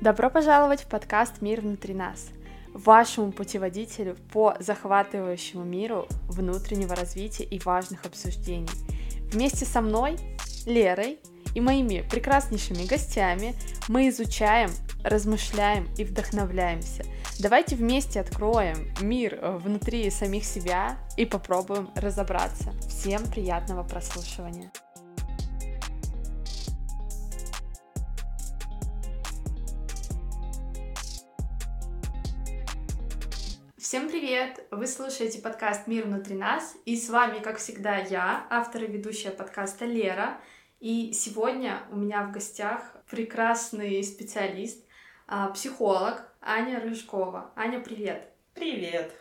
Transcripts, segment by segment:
Добро пожаловать в подкаст «Мир внутри нас», вашему путеводителю по захватывающему миру внутреннего развития и важных обсуждений. Вместе со мной, Лерой и моими прекраснейшими гостями мы изучаем, размышляем и вдохновляемся. Давайте вместе откроем мир э, внутри самих себя и попробуем разобраться. Всем приятного прослушивания! Всем привет! Вы слушаете подкаст «Мир внутри нас», и с вами, как всегда, я, автор и ведущая подкаста Лера. И сегодня у меня в гостях прекрасный специалист, а, психолог Аня Рыжкова. Аня, привет! Привет!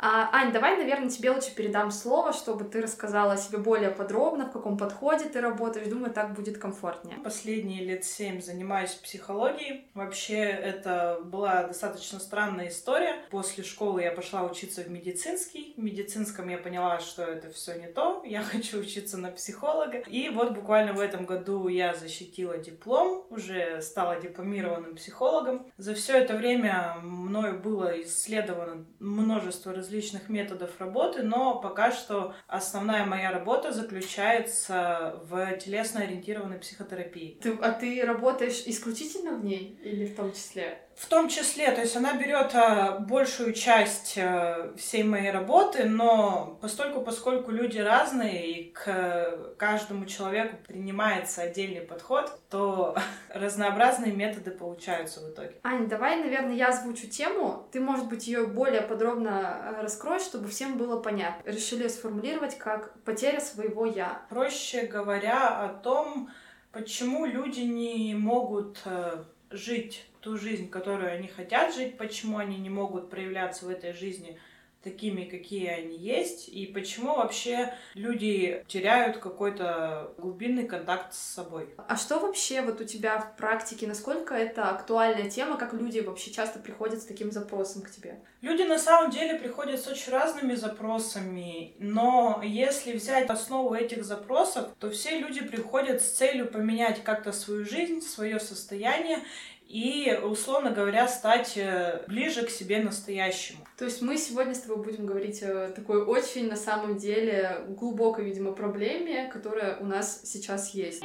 А, Ань, давай, наверное, тебе лучше передам слово, чтобы ты рассказала о себе более подробно, в каком подходе ты работаешь. Думаю, так будет комфортнее. Последние лет семь занимаюсь психологией. Вообще, это была достаточно странная история. После школы я пошла учиться в медицинский. В медицинском я поняла, что это все не то. Я хочу учиться на психолога. И вот буквально в этом году я защитила диплом, уже стала дипломированным психологом. За все это время мною было исследовано множество различных различных методов работы, но пока что основная моя работа заключается в телесно-ориентированной психотерапии. Ты, а ты работаешь исключительно в ней или в том числе? В том числе, то есть она берет а, большую часть а, всей моей работы, но постольку, поскольку люди разные и к каждому человеку принимается отдельный подход, то разнообразные методы получаются в итоге. Аня, давай, наверное, я озвучу тему. Ты, может быть, ее более подробно а, раскроешь, чтобы всем было понятно. Решили сформулировать как потеря своего я. Проще говоря о том, почему люди не могут жить ту жизнь, которую они хотят жить, почему они не могут проявляться в этой жизни такими, какие они есть, и почему вообще люди теряют какой-то глубинный контакт с собой. А что вообще вот у тебя в практике, насколько это актуальная тема, как люди вообще часто приходят с таким запросом к тебе? Люди на самом деле приходят с очень разными запросами, но если взять основу этих запросов, то все люди приходят с целью поменять как-то свою жизнь, свое состояние и, условно говоря, стать э, ближе к себе настоящему. То есть мы сегодня с тобой будем говорить о такой очень, на самом деле, глубокой, видимо, проблеме, которая у нас сейчас есть.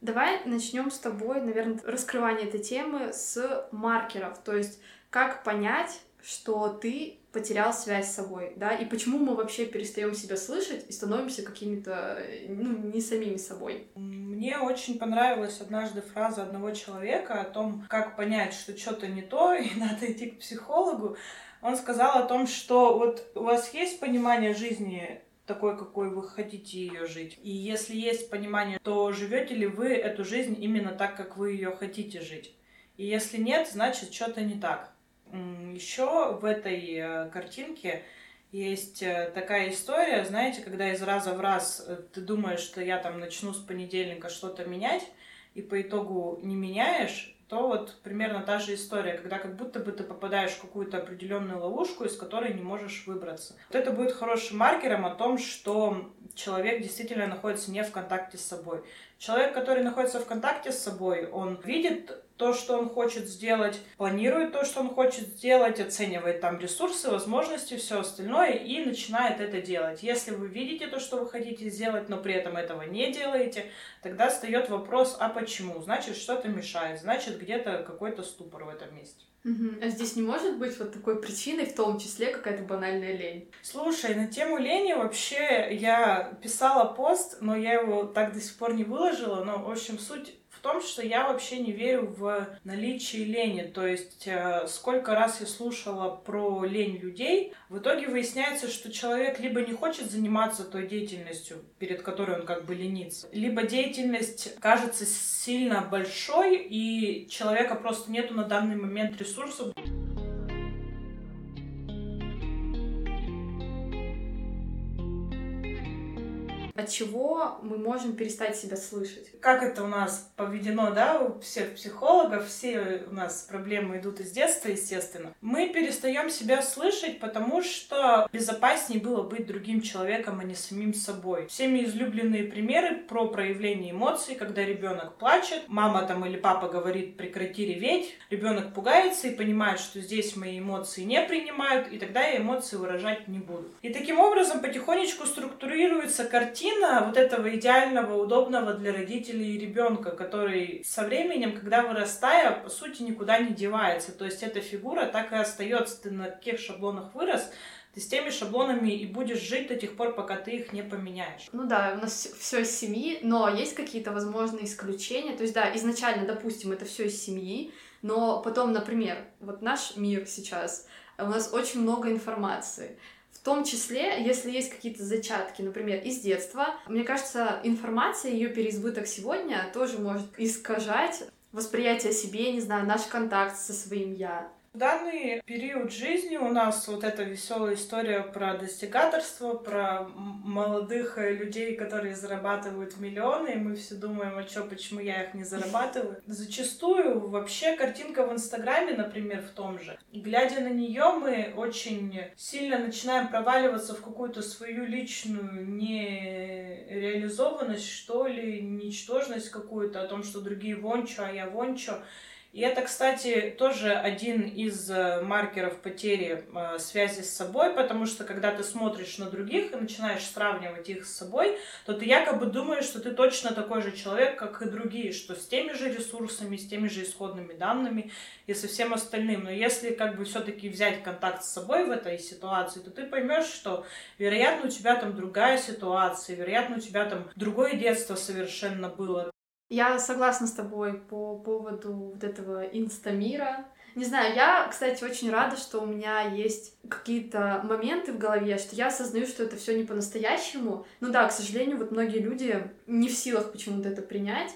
Давай начнем с тобой, наверное, раскрывание этой темы с маркеров. То есть, как понять, что ты потерял связь с собой, да, и почему мы вообще перестаем себя слышать и становимся какими-то, ну, не самими собой. Мне очень понравилась однажды фраза одного человека о том, как понять, что что-то не то, и надо идти к психологу. Он сказал о том, что вот у вас есть понимание жизни такой, какой вы хотите ее жить. И если есть понимание, то живете ли вы эту жизнь именно так, как вы ее хотите жить. И если нет, значит что-то не так. Еще в этой э, картинке есть э, такая история, знаете, когда из раза в раз э, ты думаешь, что я там начну с понедельника что-то менять, и по итогу не меняешь, то вот примерно та же история, когда как будто бы ты попадаешь в какую-то определенную ловушку, из которой не можешь выбраться. Вот это будет хорошим маркером о том, что человек действительно находится не в контакте с собой. Человек, который находится в контакте с собой, он видит то, что он хочет сделать, планирует то, что он хочет сделать, оценивает там ресурсы, возможности, все остальное и начинает это делать. Если вы видите то, что вы хотите сделать, но при этом этого не делаете, тогда встает вопрос, а почему? Значит, что-то мешает, значит, где-то какой-то ступор в этом месте. Угу. А здесь не может быть вот такой причиной, в том числе какая-то банальная лень? Слушай, на тему лени вообще я писала пост, но я его так до сих пор не выложила, но, в общем, суть том, что я вообще не верю в наличие лени. То есть, э, сколько раз я слушала про лень людей, в итоге выясняется, что человек либо не хочет заниматься той деятельностью, перед которой он как бы ленится, либо деятельность кажется сильно большой, и человека просто нету на данный момент ресурсов. От чего мы можем перестать себя слышать. Как это у нас поведено, да, у всех психологов, все у нас проблемы идут из детства, естественно. Мы перестаем себя слышать, потому что безопаснее было быть другим человеком, а не самим собой. Всеми излюбленные примеры про проявление эмоций, когда ребенок плачет, мама там или папа говорит прекрати реветь, ребенок пугается и понимает, что здесь мои эмоции не принимают, и тогда я эмоции выражать не буду. И таким образом потихонечку структурируется картина вот этого идеального, удобного для родителей ребенка, который со временем, когда вырастая, по сути никуда не девается. То есть эта фигура так и остается. Ты на каких шаблонах вырос, ты с теми шаблонами и будешь жить до тех пор, пока ты их не поменяешь. Ну да, у нас все из семьи, но есть какие-то возможные исключения. То есть да, изначально, допустим, это все из семьи, но потом, например, вот наш мир сейчас, у нас очень много информации. В том числе, если есть какие-то зачатки, например, из детства, мне кажется, информация, ее переизбыток сегодня тоже может искажать восприятие себе, не знаю, наш контакт со своим я. В данный период жизни у нас вот эта веселая история про достигаторство, про молодых э, людей, которые зарабатывают миллионы, и мы все думаем, а что, почему я их не зарабатываю. Зачастую вообще картинка в Инстаграме, например, в том же. Глядя на нее, мы очень сильно начинаем проваливаться в какую-то свою личную нереализованность, что ли, ничтожность какую-то, о том, что другие вончо, а я вончо. И это, кстати, тоже один из э, маркеров потери э, связи с собой, потому что когда ты смотришь на других и начинаешь сравнивать их с собой, то ты якобы думаешь, что ты точно такой же человек, как и другие, что с теми же ресурсами, с теми же исходными данными и со всем остальным. Но если как бы все-таки взять контакт с собой в этой ситуации, то ты поймешь, что, вероятно, у тебя там другая ситуация, вероятно, у тебя там другое детство совершенно было, я согласна с тобой по поводу вот этого инстамира. Не знаю, я, кстати, очень рада, что у меня есть какие-то моменты в голове, что я осознаю, что это все не по-настоящему. Ну да, к сожалению, вот многие люди не в силах почему-то это принять.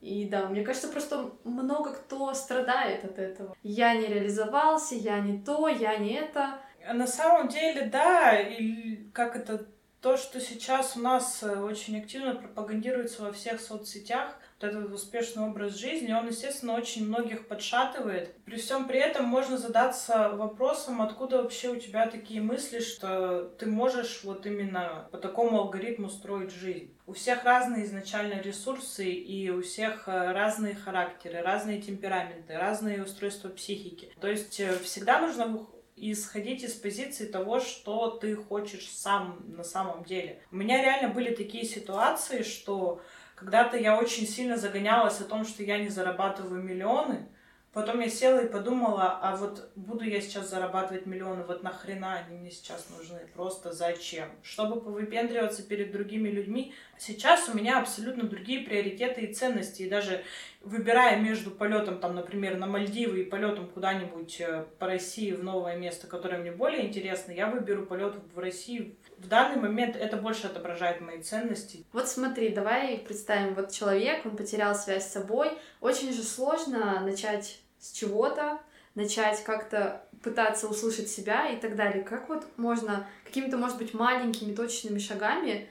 И да, мне кажется, просто много кто страдает от этого. Я не реализовался, я не то, я не это. На самом деле, да, и как это то, что сейчас у нас э, очень активно пропагандируется во всех соцсетях, вот этот успешный образ жизни, он, естественно, очень многих подшатывает. При всем при этом можно задаться вопросом, откуда вообще у тебя такие мысли, что ты можешь вот именно по такому алгоритму строить жизнь. У всех разные изначально ресурсы, и у всех э, разные характеры, разные темпераменты, разные устройства психики. То есть э, всегда нужно исходить из позиции того, что ты хочешь сам на самом деле. У меня реально были такие ситуации, что когда-то я очень сильно загонялась о том, что я не зарабатываю миллионы, Потом я села и подумала, а вот буду я сейчас зарабатывать миллионы, вот нахрена они мне сейчас нужны, просто зачем? Чтобы повыпендриваться перед другими людьми. Сейчас у меня абсолютно другие приоритеты и ценности, и даже выбирая между полетом, там, например, на Мальдивы и полетом куда-нибудь э, по России в новое место, которое мне более интересно, я выберу полет в России. В данный момент это больше отображает мои ценности. Вот смотри, давай представим, вот человек, он потерял связь с собой, очень же сложно начать с чего-то, начать как-то пытаться услышать себя и так далее. Как вот можно какими-то, может быть, маленькими точными шагами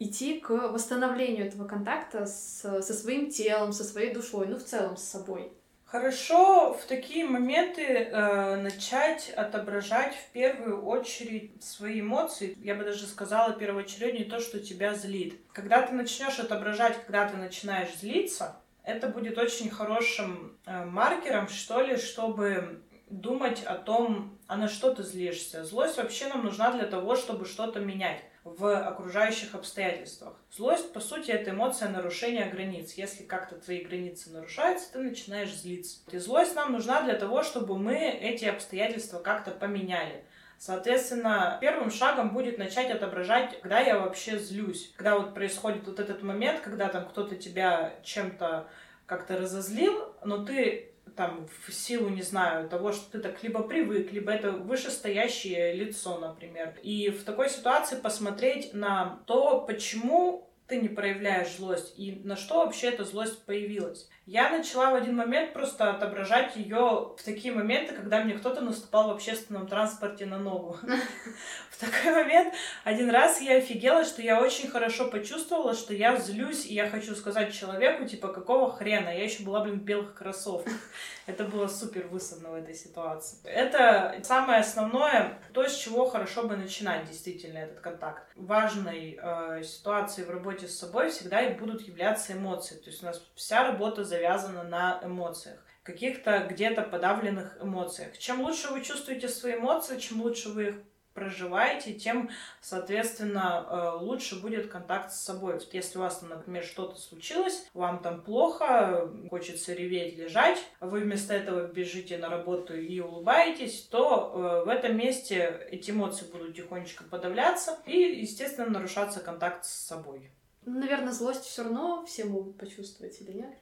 идти к восстановлению этого контакта с, со своим телом, со своей душой, ну, в целом с собой? Хорошо в такие моменты э, начать отображать в первую очередь свои эмоции. Я бы даже сказала первоочереднее то, что тебя злит. Когда ты начнешь отображать, когда ты начинаешь злиться, это будет очень хорошим э, маркером, что ли, чтобы думать о том, а на что ты злишься. Злость вообще нам нужна для того, чтобы что-то менять в окружающих обстоятельствах. Злость, по сути, это эмоция нарушения границ. Если как-то твои границы нарушаются, ты начинаешь злиться. И злость нам нужна для того, чтобы мы эти обстоятельства как-то поменяли. Соответственно, первым шагом будет начать отображать, когда я вообще злюсь. Когда вот происходит вот этот момент, когда там кто-то тебя чем-то как-то разозлил, но ты там в силу, не знаю, того, что ты так либо привык, либо это вышестоящее лицо, например. И в такой ситуации посмотреть на то, почему ты не проявляешь злость и на что вообще эта злость появилась. Я начала в один момент просто отображать ее в такие моменты, когда мне кто-то наступал в общественном транспорте на ногу. В такой момент один раз я офигела, что я очень хорошо почувствовала, что я злюсь, и я хочу сказать человеку, типа, какого хрена? Я еще была, блин, в белых кроссовках. Это было супер высадно в этой ситуации. Это самое основное, то, с чего хорошо бы начинать действительно этот контакт. Важной э, ситуацией в работе с собой всегда и будут являться эмоции. То есть у нас вся работа завязана на эмоциях каких-то где-то подавленных эмоциях. Чем лучше вы чувствуете свои эмоции, чем лучше вы их проживаете, тем, соответственно, э, лучше будет контакт с собой. Если у вас там, например, что-то случилось, вам там плохо, хочется реветь, лежать, вы вместо этого бежите на работу и улыбаетесь, то э, в этом месте эти эмоции будут тихонечко подавляться и, естественно, нарушаться контакт с собой. Наверное, злость все равно все могут почувствовать или нет?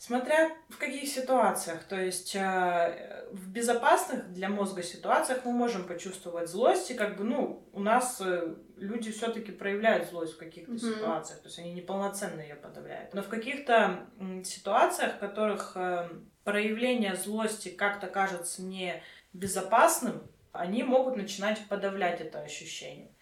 Смотря в каких ситуациях. То есть э, в безопасных для мозга ситуациях мы можем почувствовать злость, и как бы, ну, у нас э, люди все-таки проявляют злость в каких-то mm-hmm. ситуациях, то есть они неполноценно ее подавляют. Но в каких-то ситуациях, в которых э, проявление злости как-то кажется не безопасным, они могут начинать подавлять это ощущение.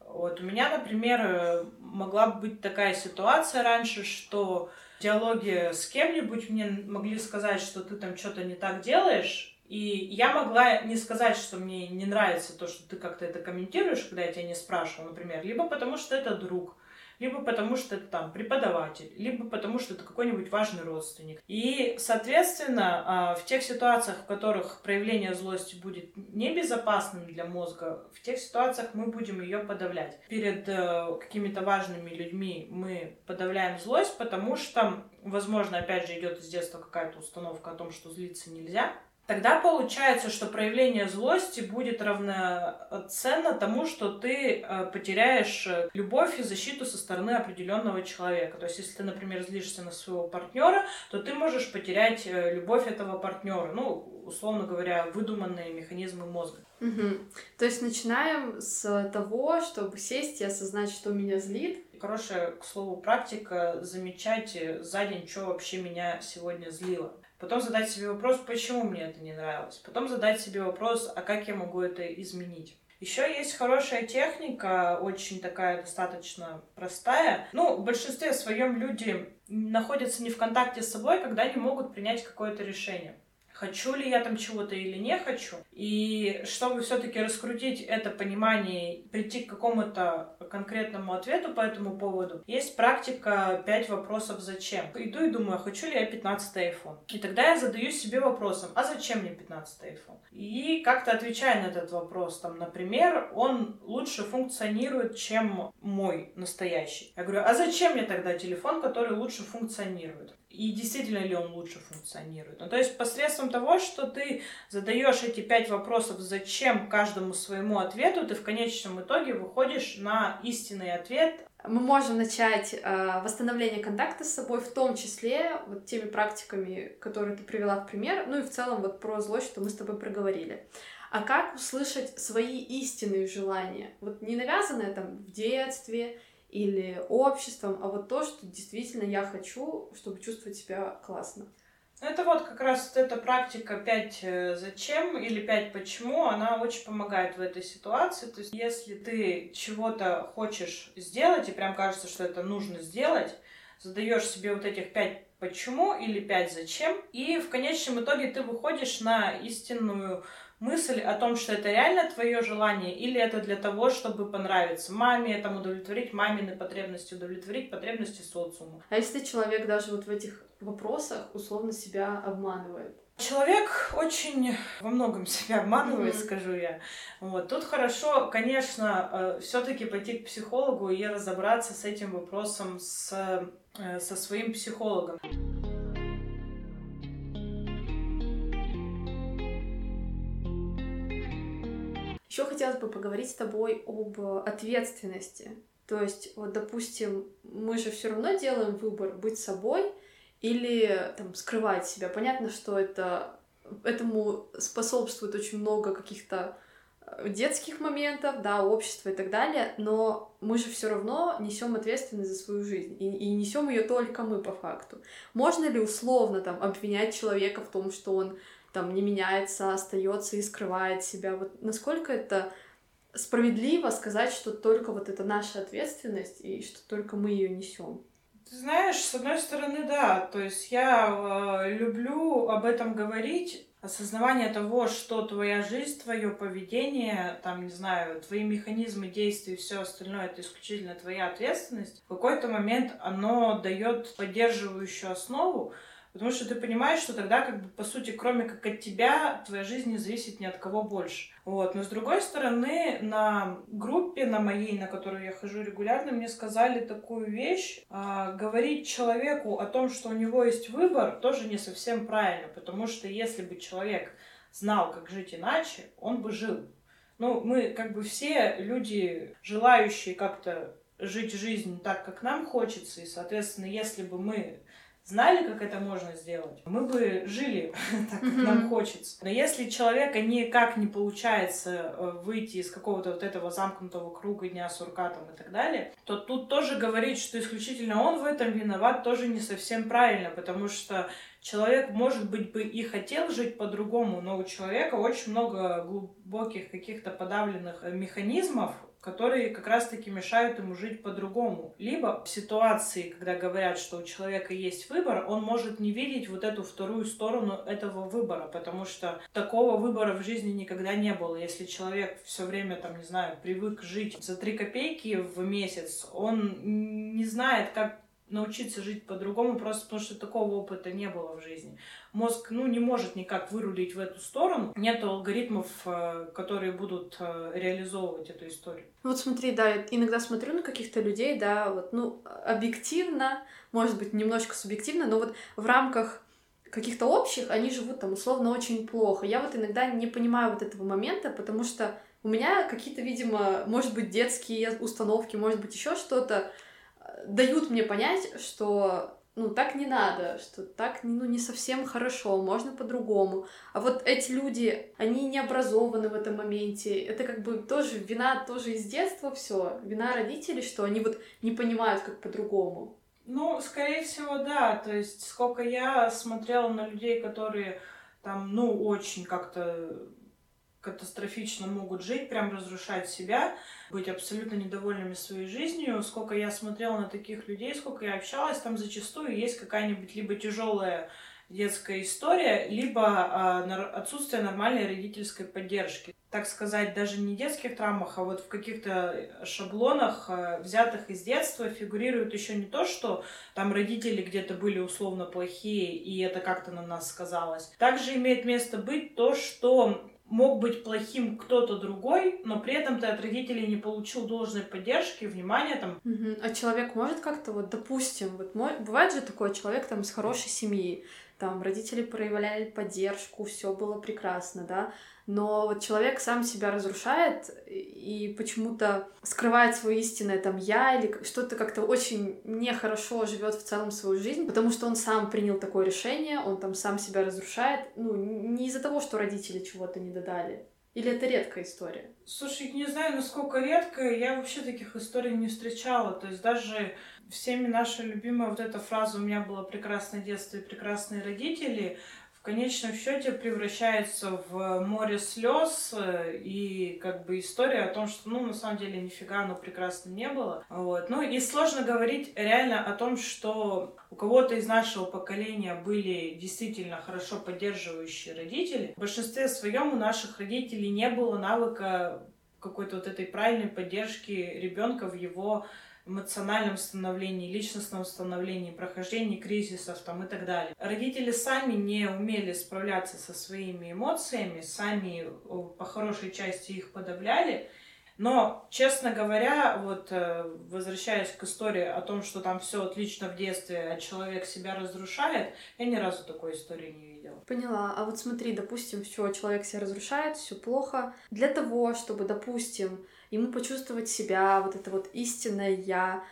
Вот у меня, например, могла быть такая ситуация раньше, что диалоге с кем-нибудь мне могли сказать, что ты там что-то не так делаешь, и я могла не сказать, что мне не нравится то, что ты как-то это комментируешь, когда я тебя не спрашиваю, например, либо потому что это друг, либо потому что это там преподаватель, либо потому что это какой-нибудь важный родственник. И, соответственно, а, в тех ситуациях, в которых проявление злости будет небезопасным для мозга, в тех ситуациях мы будем ее подавлять. Перед э, какими-то важными людьми мы подавляем злость, потому что, возможно, опять же, идет из детства какая-то установка о том, что злиться нельзя, Тогда получается, что проявление злости будет равноценно тому, что ты э, потеряешь э, любовь и защиту со стороны определенного человека. То есть, если ты, например, злишься на своего партнера, то ты можешь потерять э, любовь этого партнера. Ну, условно говоря, выдуманные механизмы мозга. Угу. То есть начинаем с того, чтобы сесть и осознать, что меня злит. Хорошая, к слову, практика замечать за день, что вообще меня сегодня злило. Потом задать себе вопрос, почему мне это не нравилось. Потом задать себе вопрос, а как я могу это изменить. Еще есть хорошая техника, очень такая достаточно простая. Ну, в большинстве своем люди находятся не в контакте с собой, когда не могут принять какое-то решение хочу ли я там чего-то или не хочу. И чтобы все-таки раскрутить это понимание, прийти к какому-то конкретному ответу по этому поводу, есть практика 5 вопросов «Зачем?». Иду и думаю, хочу ли я 15 iPhone. И тогда я задаю себе вопросом, а зачем мне 15 iPhone? И как-то отвечаю на этот вопрос. Там, например, он лучше функционирует, чем мой настоящий. Я говорю, а зачем мне тогда телефон, который лучше функционирует? И действительно ли он лучше функционирует. Ну, то есть посредством того, что ты задаешь эти пять вопросов, зачем каждому своему ответу, ты в конечном итоге выходишь на истинный ответ. Мы можем начать э, восстановление контакта с собой, в том числе вот теми практиками, которые ты привела в пример, ну и в целом вот про злость, что мы с тобой проговорили. А как услышать свои истинные желания? Вот не навязанное там в детстве или обществом, а вот то, что действительно я хочу, чтобы чувствовать себя классно. Ну, это вот как раз эта практика 5 э, зачем или 5 почему, она очень помогает в этой ситуации. То есть, если ты чего-то хочешь сделать, и прям кажется, что это нужно сделать, задаешь себе вот этих 5 почему или 5 зачем, и в конечном итоге ты выходишь на истинную мысль о том, что это реально твое желание, или это для того, чтобы понравиться маме, там удовлетворить мамины потребности, удовлетворить потребности социума. А если человек даже вот в этих вопросах условно себя обманывает? Человек очень во многом себя обманывает, mm-hmm. скажу я. Вот. Тут хорошо, конечно, э, все-таки пойти к психологу и разобраться с этим вопросом с, э, со своим психологом. Еще хотелось бы поговорить с тобой об ответственности. То есть, вот, допустим, мы же все равно делаем выбор быть собой или там скрывать себя. Понятно, что это этому способствует очень много каких-то э, детских моментов, да, общества и так далее, но мы же все равно несем ответственность за свою жизнь, и, и несем ее только мы по факту. Можно ли условно там обвинять человека в том, что он там не меняется, остается и скрывает себя? Вот насколько это справедливо сказать, что только вот это наша ответственность и что только мы ее несем? Ты знаешь, с одной стороны, да. То есть я э, люблю об этом говорить, осознавание того, что твоя жизнь, твое поведение, там, не знаю, твои механизмы действий, все остальное, это исключительно твоя ответственность, в какой-то момент оно дает поддерживающую основу, Потому что ты понимаешь, что тогда, как бы, по сути, кроме как от тебя, твоя жизнь не зависит ни от кого больше. Вот. Но с другой стороны, на группе, на моей, на которую я хожу регулярно, мне сказали такую вещь. А, говорить человеку о том, что у него есть выбор, тоже не совсем правильно. Потому что если бы человек знал, как жить иначе, он бы жил. Ну, мы как бы все люди, желающие как-то жить жизнь так, как нам хочется, и, соответственно, если бы мы знали, как это можно сделать, мы бы жили так, как нам хочется. Но если человека никак не получается э, выйти из какого-то вот этого замкнутого круга дня сурка там и так далее, то тут тоже говорить, что исключительно он в этом виноват, тоже не совсем правильно, потому что человек, может быть, бы и хотел жить по-другому, но у человека очень много глубоких каких-то подавленных э, механизмов, которые как раз-таки мешают ему жить по-другому. Либо в ситуации, когда говорят, что у человека есть выбор, он может не видеть вот эту вторую сторону этого выбора, потому что такого выбора в жизни никогда не было. Если человек все время, там, не знаю, привык жить за три копейки в месяц, он не знает, как научиться жить по-другому, просто потому что такого опыта не было в жизни. Мозг, ну, не может никак вырулить в эту сторону. Нет алгоритмов, э, которые будут э, реализовывать эту историю. Вот смотри, да, иногда смотрю на каких-то людей, да, вот, ну, объективно, может быть, немножко субъективно, но вот в рамках каких-то общих они живут там условно очень плохо. Я вот иногда не понимаю вот этого момента, потому что у меня какие-то, видимо, может быть, детские установки, может быть, еще что-то, дают мне понять, что ну, так не надо, что так, ну, не совсем хорошо, можно по-другому. А вот эти люди, они не образованы в этом моменте. Это как бы тоже вина тоже из детства все. Вина родителей, что они вот не понимают, как по-другому. Ну, скорее всего, да. То есть, сколько я смотрела на людей, которые там, ну, очень как-то катастрофично могут жить, прям разрушать себя, быть абсолютно недовольными своей жизнью. Сколько я смотрела на таких людей, сколько я общалась, там зачастую есть какая-нибудь либо тяжелая детская история, либо э, отсутствие нормальной родительской поддержки. Так сказать, даже не детских травмах, а вот в каких-то шаблонах, э, взятых из детства, фигурирует еще не то, что там родители где-то были условно плохие, и это как-то на нас сказалось. Также имеет место быть то, что мог быть плохим кто-то другой, но при этом ты от родителей не получил должной поддержки, внимания там. Угу. А человек может как-то вот, допустим, вот мой, бывает же такой человек там из хорошей семьи, там родители проявляли поддержку, все было прекрасно, да, но вот человек сам себя разрушает и почему-то скрывает свое истинное там я или что-то как-то очень нехорошо живет в целом свою жизнь, потому что он сам принял такое решение, он там сам себя разрушает, ну, не из-за того, что родители чего-то не додали. Или это редкая история? Слушай, не знаю, насколько редкая. Я вообще таких историй не встречала. То есть даже всеми наша любимая вот эта фраза «У меня было прекрасное детство и прекрасные родители», конечном счете превращается в море слез э, и как бы история о том, что, ну, на самом деле, нифига, ну, прекрасно не было. Вот. Ну, и сложно говорить реально о том, что у кого-то из нашего поколения были действительно хорошо поддерживающие родители. В большинстве своем у наших родителей не было навыка какой-то вот этой правильной поддержки ребенка в его эмоциональном становлении, личностном становлении, прохождении кризисов там, и так далее. Родители сами не умели справляться со своими эмоциями, сами по хорошей части их подавляли, но, честно говоря, вот э, возвращаясь к истории о том, что там все отлично в детстве, а человек себя разрушает, я ни разу такой истории не видела. Поняла. А вот смотри, допустим, все, человек себя разрушает, все плохо. Для того, чтобы, допустим, ему почувствовать себя, вот это вот истинное я,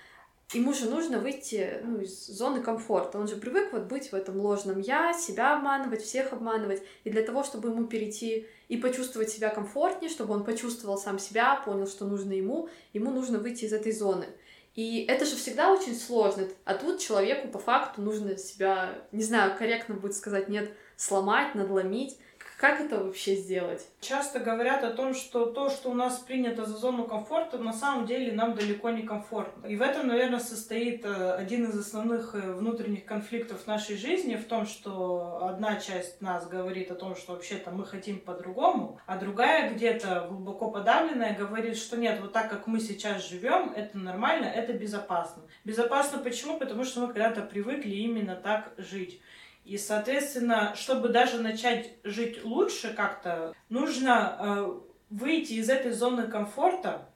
ему же нужно выйти ну, из зоны комфорта. Он же привык вот быть в этом ложном я, себя обманывать, всех обманывать. И для того, чтобы ему перейти и почувствовать себя комфортнее, чтобы он почувствовал сам себя, понял, что нужно ему, ему нужно выйти из этой зоны. И это же всегда очень сложно. А тут человеку по факту нужно себя, не знаю, корректно будет сказать, нет, сломать, надломить. Как это вообще сделать? Часто говорят о том, что то, что у нас принято за зону комфорта, на самом деле нам далеко не комфортно. И в этом, наверное, состоит э, один из основных э, внутренних конфликтов нашей жизни, в том, что одна часть нас говорит о том, что вообще-то мы хотим по-другому, а другая где-то глубоко подавленная говорит, что нет, вот так, как мы сейчас живем, это нормально, это безопасно. Безопасно почему? Потому что мы когда-то привыкли именно так жить. И, соответственно, чтобы даже начать жить лучше как-то, нужно э, выйти из этой зоны комфорта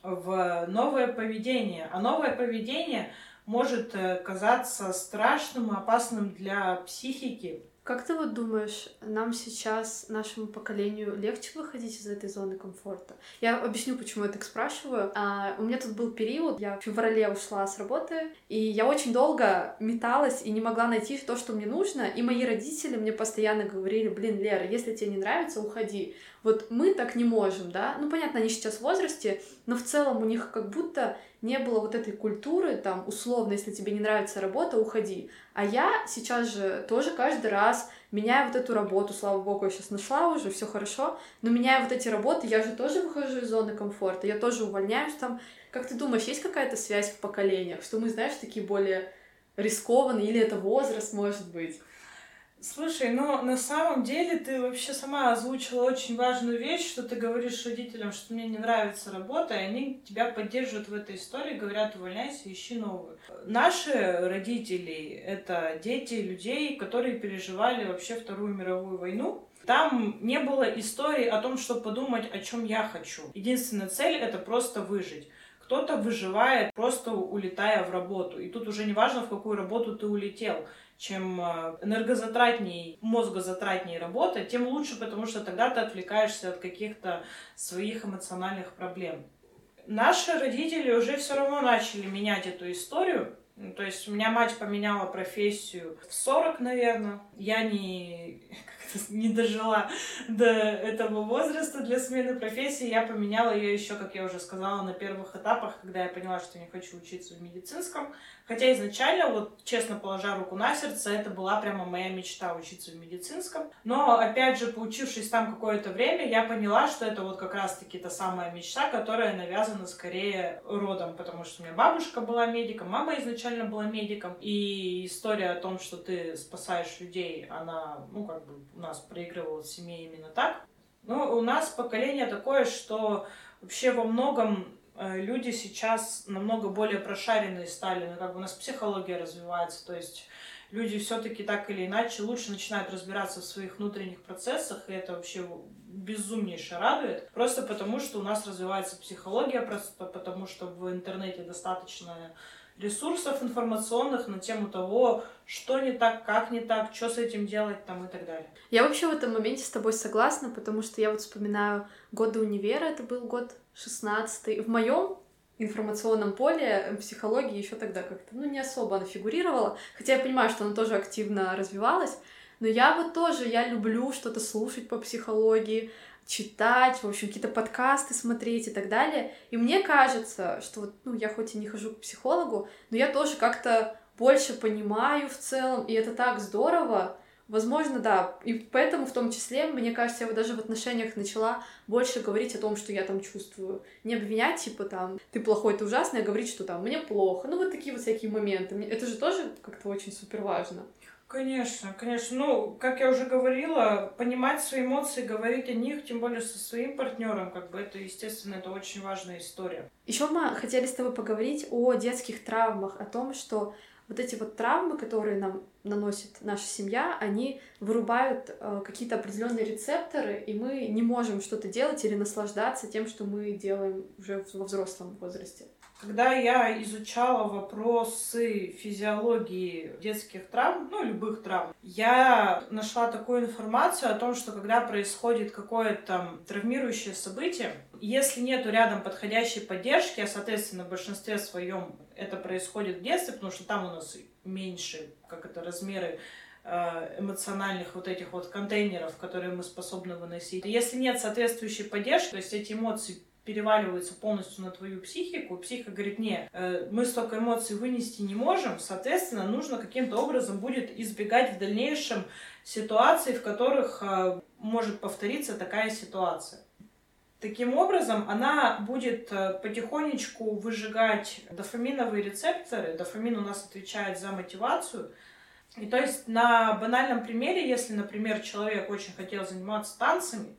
в новое поведение. А новое поведение может э, казаться страшным, опасным для психики. Как ты вот думаешь, нам сейчас, нашему поколению, легче выходить из этой зоны комфорта? Я объясню, почему я так спрашиваю. А, у меня тут был период, я в феврале ушла с работы, и я очень долго металась и не могла найти то, что мне нужно, и мои родители мне постоянно говорили, блин, Лера, если тебе не нравится, уходи. Вот мы так не можем, да? Ну, понятно, они сейчас в возрасте, но в целом у них как будто не было вот этой культуры, там, условно, если тебе не нравится работа, уходи. А я сейчас же тоже каждый раз меняю вот эту работу, слава богу, я сейчас нашла уже, все хорошо, но меняя вот эти работы, я же тоже выхожу из зоны комфорта, я тоже увольняюсь там. Как ты думаешь, есть какая-то связь в поколениях, что мы, знаешь, такие более рискованные, или это возраст, может быть? Слушай, ну на самом деле ты вообще сама озвучила очень важную вещь, что ты говоришь родителям, что мне не нравится работа, и они тебя поддерживают в этой истории, говорят, увольняйся, ищи новую. Наши родители — это дети людей, которые переживали вообще Вторую мировую войну. Там не было истории о том, что подумать, о чем я хочу. Единственная цель — это просто выжить. Кто-то выживает, просто улетая в работу. И тут уже не важно, в какую работу ты улетел чем э, энергозатратней, мозгозатратней работа, тем лучше, потому что тогда ты отвлекаешься от каких-то своих эмоциональных проблем. Наши родители уже все равно начали менять эту историю. То есть у меня мать поменяла профессию в 40, наверное. Я не, не дожила до этого возраста для смены профессии. Я поменяла ее еще, как я уже сказала, на первых этапах, когда я поняла, что не хочу учиться в медицинском. Хотя изначально, вот честно положа руку на сердце, это была прямо моя мечта учиться в медицинском. Но, опять же, поучившись там какое-то время, я поняла, что это вот как раз-таки та самая мечта, которая навязана скорее родом, потому что у меня бабушка была медиком, мама изначально была медиком, и история о том, что ты спасаешь людей, она, ну, как бы у нас проигрывалась в семье именно так. Ну, у нас поколение такое, что вообще во многом люди сейчас намного более прошаренные стали, ну, как бы у нас психология развивается, то есть люди все-таки так или иначе лучше начинают разбираться в своих внутренних процессах, и это вообще безумнейше радует, просто потому что у нас развивается психология, просто потому что в интернете достаточно ресурсов информационных на тему того, что не так, как не так, что с этим делать там и так далее. Я вообще в этом моменте с тобой согласна, потому что я вот вспоминаю годы универа, это был год 16 В моем информационном поле психологии еще тогда как-то, ну, не особо она фигурировала, хотя я понимаю, что она тоже активно развивалась, но я вот тоже, я люблю что-то слушать по психологии, читать, в общем, какие-то подкасты смотреть и так далее. И мне кажется, что вот, ну, я хоть и не хожу к психологу, но я тоже как-то больше понимаю в целом, и это так здорово. Возможно, да. И поэтому в том числе, мне кажется, я вот даже в отношениях начала больше говорить о том, что я там чувствую. Не обвинять, типа там, ты плохой, ты ужасный, а говорить, что там, мне плохо. Ну, вот такие вот всякие моменты. Это же тоже как-то очень супер важно. Конечно, конечно. Ну, как я уже говорила, понимать свои эмоции, говорить о них, тем более со своим партнером, как бы это, естественно, это очень важная история. Еще мы хотели с тобой поговорить о детских травмах, о том, что вот эти вот травмы, которые нам наносит наша семья, они вырубают э, какие-то определенные рецепторы, и мы не можем что-то делать или наслаждаться тем, что мы делаем уже во взрослом возрасте. Когда я изучала вопросы физиологии детских травм, ну, любых травм, я нашла такую информацию о том, что когда происходит какое-то травмирующее событие, если нету рядом подходящей поддержки, а, соответственно, в большинстве своем это происходит в детстве, потому что там у нас меньше, как это, размеры э, эмоциональных вот этих вот контейнеров, которые мы способны выносить. Если нет соответствующей поддержки, то есть эти эмоции переваливаются полностью на твою психику, психика говорит, не, э, мы столько эмоций вынести не можем, соответственно, нужно каким-то образом будет избегать в дальнейшем ситуаций, в которых э, может повториться такая ситуация. Таким образом, она будет э, потихонечку выжигать дофаминовые рецепторы. Дофамин у нас отвечает за мотивацию. И то есть на банальном примере, если, например, человек очень хотел заниматься танцами,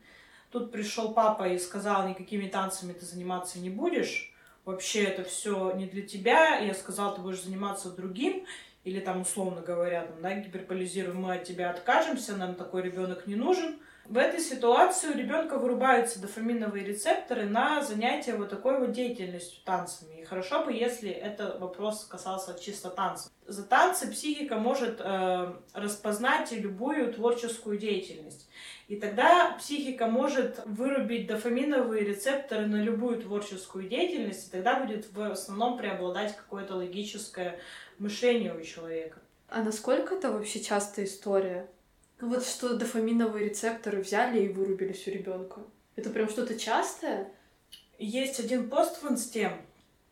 Тут пришел папа и сказал, никакими танцами ты заниматься не будешь. Вообще это все не для тебя. Я сказал, ты будешь заниматься другим. Или там, условно говоря, там, да, гиперполизируем, мы от тебя откажемся, нам такой ребенок не нужен. В этой ситуации у ребенка вырубаются дофаминовые рецепторы на занятия вот такой вот деятельностью танцами. И хорошо бы, если это вопрос касался чисто танцев. За танцы психика может э, распознать любую творческую деятельность. И тогда психика может вырубить дофаминовые рецепторы на любую творческую деятельность, и тогда будет в основном преобладать какое-то логическое мышление у человека. А насколько это вообще частая история? Вот что дофаминовые рецепторы взяли и вырубили всю ребенка. Это прям что-то частое? Есть один пост в инсте.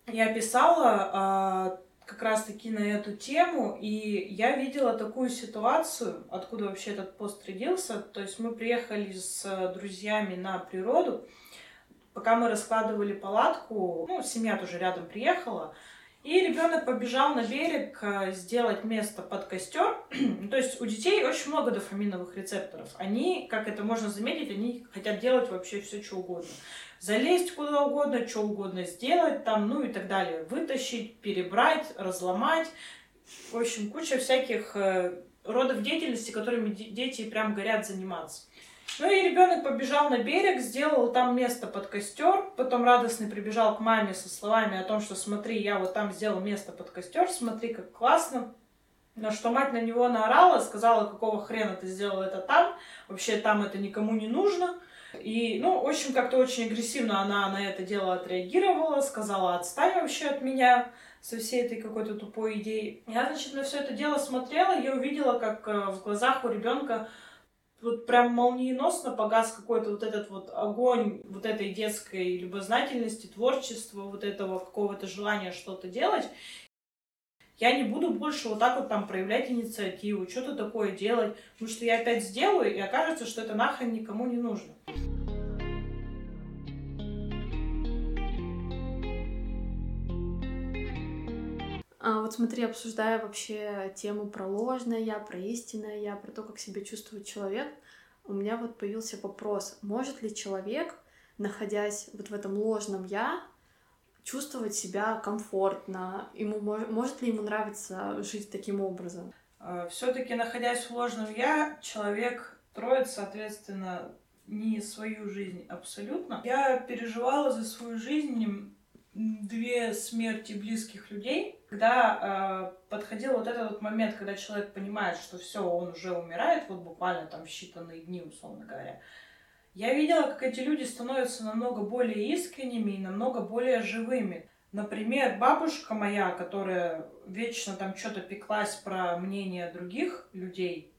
Я писала а, как раз-таки на эту тему, и я видела такую ситуацию, откуда вообще этот пост родился. То есть мы приехали с друзьями на природу, пока мы раскладывали палатку, ну, семья тоже рядом приехала, и ребенок побежал на берег э, сделать место под костер. То есть у детей очень много дофаминовых рецепторов. Они, как это можно заметить, они хотят делать вообще все, что угодно залезть куда угодно, что угодно сделать там, ну и так далее. Вытащить, перебрать, разломать. В общем, куча всяких э, родов деятельности, которыми дети прям горят заниматься. Ну и ребенок побежал на берег, сделал там место под костер, потом радостный прибежал к маме со словами о том, что смотри, я вот там сделал место под костер, смотри, как классно. На что мать на него наорала, сказала, какого хрена ты сделал это там, вообще там это никому не нужно. И, ну, в общем, как-то очень агрессивно она на это дело отреагировала, сказала, отстань вообще от меня со всей этой какой-то тупой идеей. Я, значит, на все это дело смотрела, я увидела, как э, в глазах у ребенка вот прям молниеносно погас какой-то вот этот вот огонь вот этой детской любознательности, творчества, вот этого какого-то желания что-то делать. Я не буду больше вот так вот там проявлять инициативу, что-то такое делать, потому что я опять сделаю, и окажется, что это нахрен никому не нужно. Вот смотри, обсуждая вообще тему про ложное я, про истинное я, про то, как себя чувствует человек, у меня вот появился вопрос, может ли человек, находясь вот в этом ложном я, чувствовать себя комфортно, ему может ли ему нравиться жить таким образом? А, Все-таки находясь в ложном я, человек строит, соответственно, не свою жизнь абсолютно. Я переживала за свою жизнь две смерти близких людей, когда э, подходил вот этот вот момент, когда человек понимает, что все, он уже умирает, вот буквально там считанные дни, условно говоря. Я видела, как эти люди становятся намного более искренними и намного более живыми. Например, бабушка моя, которая вечно там что-то пеклась про мнение других людей,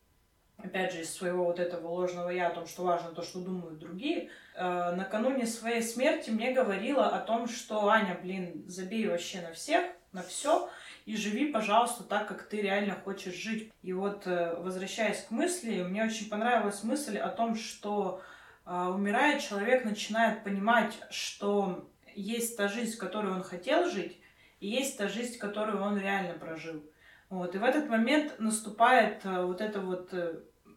опять же, из своего вот этого ложного я, о том, что важно то, что думают другие, э, накануне своей смерти мне говорила о том, что Аня, блин, забей вообще на всех, на все, и живи, пожалуйста, так, как ты реально хочешь жить. И вот, э, возвращаясь к мысли, мне очень понравилась мысль о том, что э, умирает человек, начинает понимать, что есть та жизнь, которую он хотел жить, и есть та жизнь, которую он реально прожил. Вот. И в этот момент наступает э, вот это вот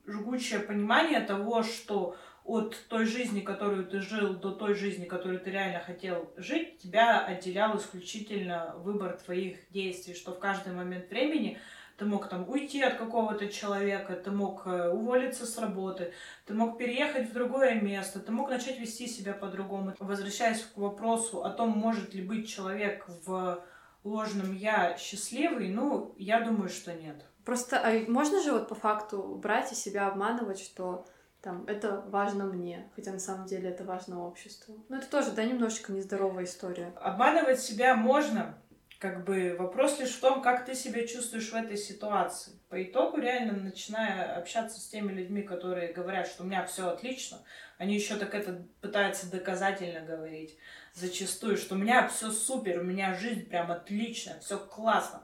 жгучее понимание того, что от той жизни, которую ты жил, до той жизни, которую ты реально хотел жить, тебя отделял исключительно выбор твоих действий, что в каждый момент времени Ты мог там уйти от какого-то человека, ты мог э, уволиться с работы, ты мог переехать в другое место, ты мог начать вести себя по-другому. Возвращаясь к вопросу о том, может ли быть человек в ложном я счастливый, ну, я думаю, что нет. Просто а можно же вот по факту брать и себя обманывать, что там, это важно мне, хотя на самом деле это важно обществу. Ну, это тоже, да, немножечко нездоровая история. Обманывать себя можно, как бы вопрос лишь в том, как ты себя чувствуешь в этой ситуации. По итогу, реально, начиная общаться с теми людьми, которые говорят, что у меня все отлично, они еще так это пытаются доказательно говорить зачастую, что у меня все супер, у меня жизнь прям отличная, все классно.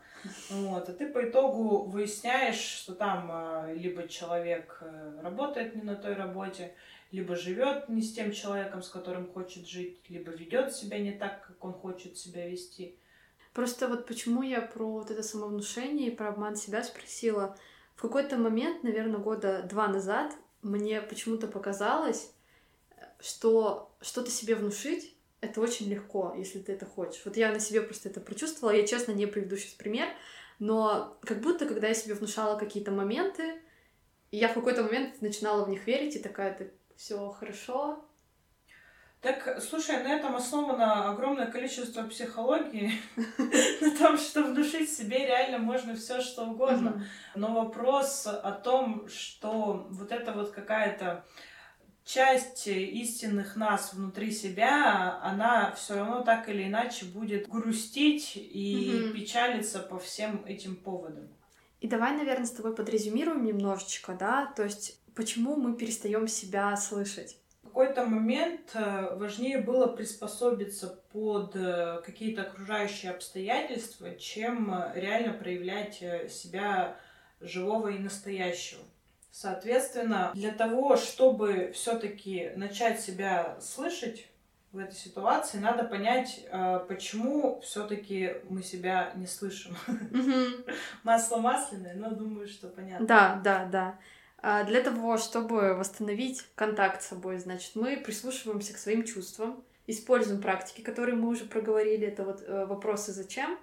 Вот, а ты по итогу выясняешь, что там а, либо человек э, работает не на той работе, либо живет не с тем человеком, с которым хочет жить, либо ведет себя не так, как он хочет себя вести. Просто вот почему я про вот это самовнушение и про обман себя спросила. В какой-то момент, наверное, года два назад, мне почему-то показалось, что что-то себе внушить это очень легко, если ты это хочешь. Вот я на себе просто это прочувствовала. Я, честно, не приведу сейчас пример, но как будто, когда я себе внушала какие-то моменты, и я в какой-то момент начинала в них верить, и такая, так, все хорошо. Так, слушай, на этом основано огромное количество психологии, на том, что внушить себе реально можно все что угодно. Но вопрос о том, что вот это вот какая-то часть истинных нас внутри себя, она все равно так или иначе будет грустить и угу. печалиться по всем этим поводам. И давай, наверное, с тобой подрезюмируем немножечко, да, то есть почему мы перестаем себя слышать? В какой-то момент э, важнее было приспособиться под э, какие-то окружающие обстоятельства, чем э, реально проявлять себя живого и настоящего. Соответственно, для того, чтобы все-таки начать себя слышать в этой ситуации, надо понять, а, почему все-таки мы себя не слышим. Масло масляное, но думаю, что понятно. Да, да, да. А, для того, чтобы восстановить контакт с собой, значит, мы прислушиваемся к своим чувствам, используем практики, которые мы уже проговорили. Это вот э, вопросы «зачем?»,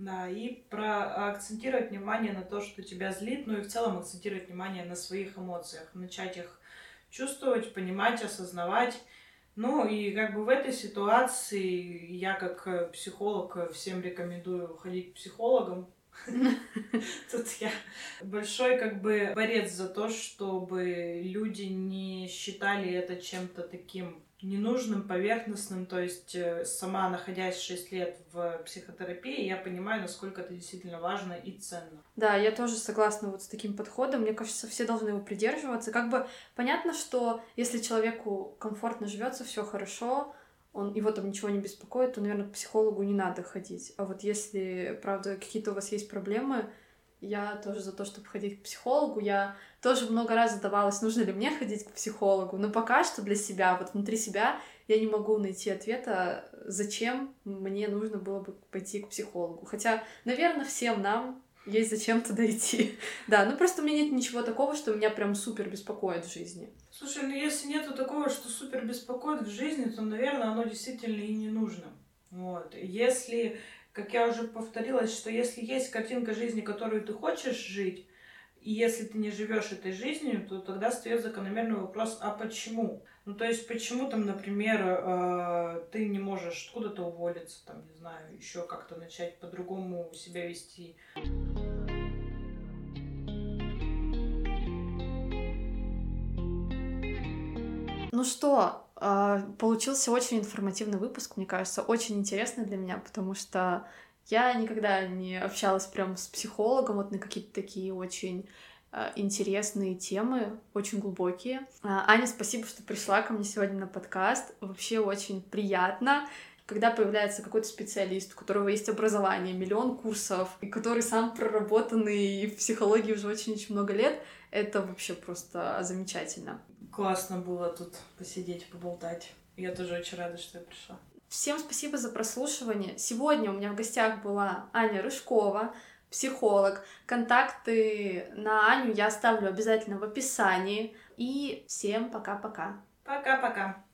да, и про акцентировать внимание на то, что тебя злит, ну и в целом акцентировать внимание на своих эмоциях, начать их чувствовать, понимать, осознавать. Ну и как бы в этой ситуации я как э, психолог всем рекомендую ходить к психологам. Тут я большой как бы борец за то, чтобы люди не считали это чем-то таким ненужным, поверхностным. То есть э, сама, находясь 6 лет в психотерапии, я понимаю, насколько это действительно важно и ценно. Да, я тоже согласна вот с таким подходом. Мне кажется, все должны его придерживаться. Как бы понятно, что если человеку комфортно живется, все хорошо, он, его там ничего не беспокоит, то, наверное, к психологу не надо ходить. А вот если, правда, какие-то у вас есть проблемы, я тоже за то, чтобы ходить к психологу. Я тоже много раз задавалась, нужно ли мне ходить к психологу. Но пока что для себя, вот внутри себя, я не могу найти ответа, зачем мне нужно было бы пойти к психологу. Хотя, наверное, всем нам есть зачем туда идти. Да, ну просто у меня нет ничего такого, что меня прям супер беспокоит в жизни. Слушай, ну если нету такого, что супер беспокоит в жизни, то, наверное, оно действительно и не нужно. Вот. Если как я уже повторилась, что если есть картинка жизни, которую ты хочешь жить, и если ты не живешь этой жизнью, то тогда встает закономерный вопрос, а почему? Ну, то есть, почему там, например, э, ты не можешь откуда-то уволиться, там, не знаю, еще как-то начать по-другому себя вести? Ну что, а, получился очень информативный выпуск, мне кажется, очень интересный для меня, потому что я никогда не общалась прям с психологом вот на какие-то такие очень интересные темы, очень глубокие. А, Аня, спасибо, что пришла ко мне сегодня на подкаст. Вообще очень приятно когда появляется какой-то специалист, у которого есть образование, миллион курсов, и который сам проработанный в психологии уже очень-очень много лет, это вообще просто замечательно. Классно было тут посидеть, поболтать. Я тоже очень рада, что я пришла. Всем спасибо за прослушивание. Сегодня у меня в гостях была Аня Рыжкова, психолог. Контакты на Аню я оставлю обязательно в описании. И всем пока-пока. Пока-пока.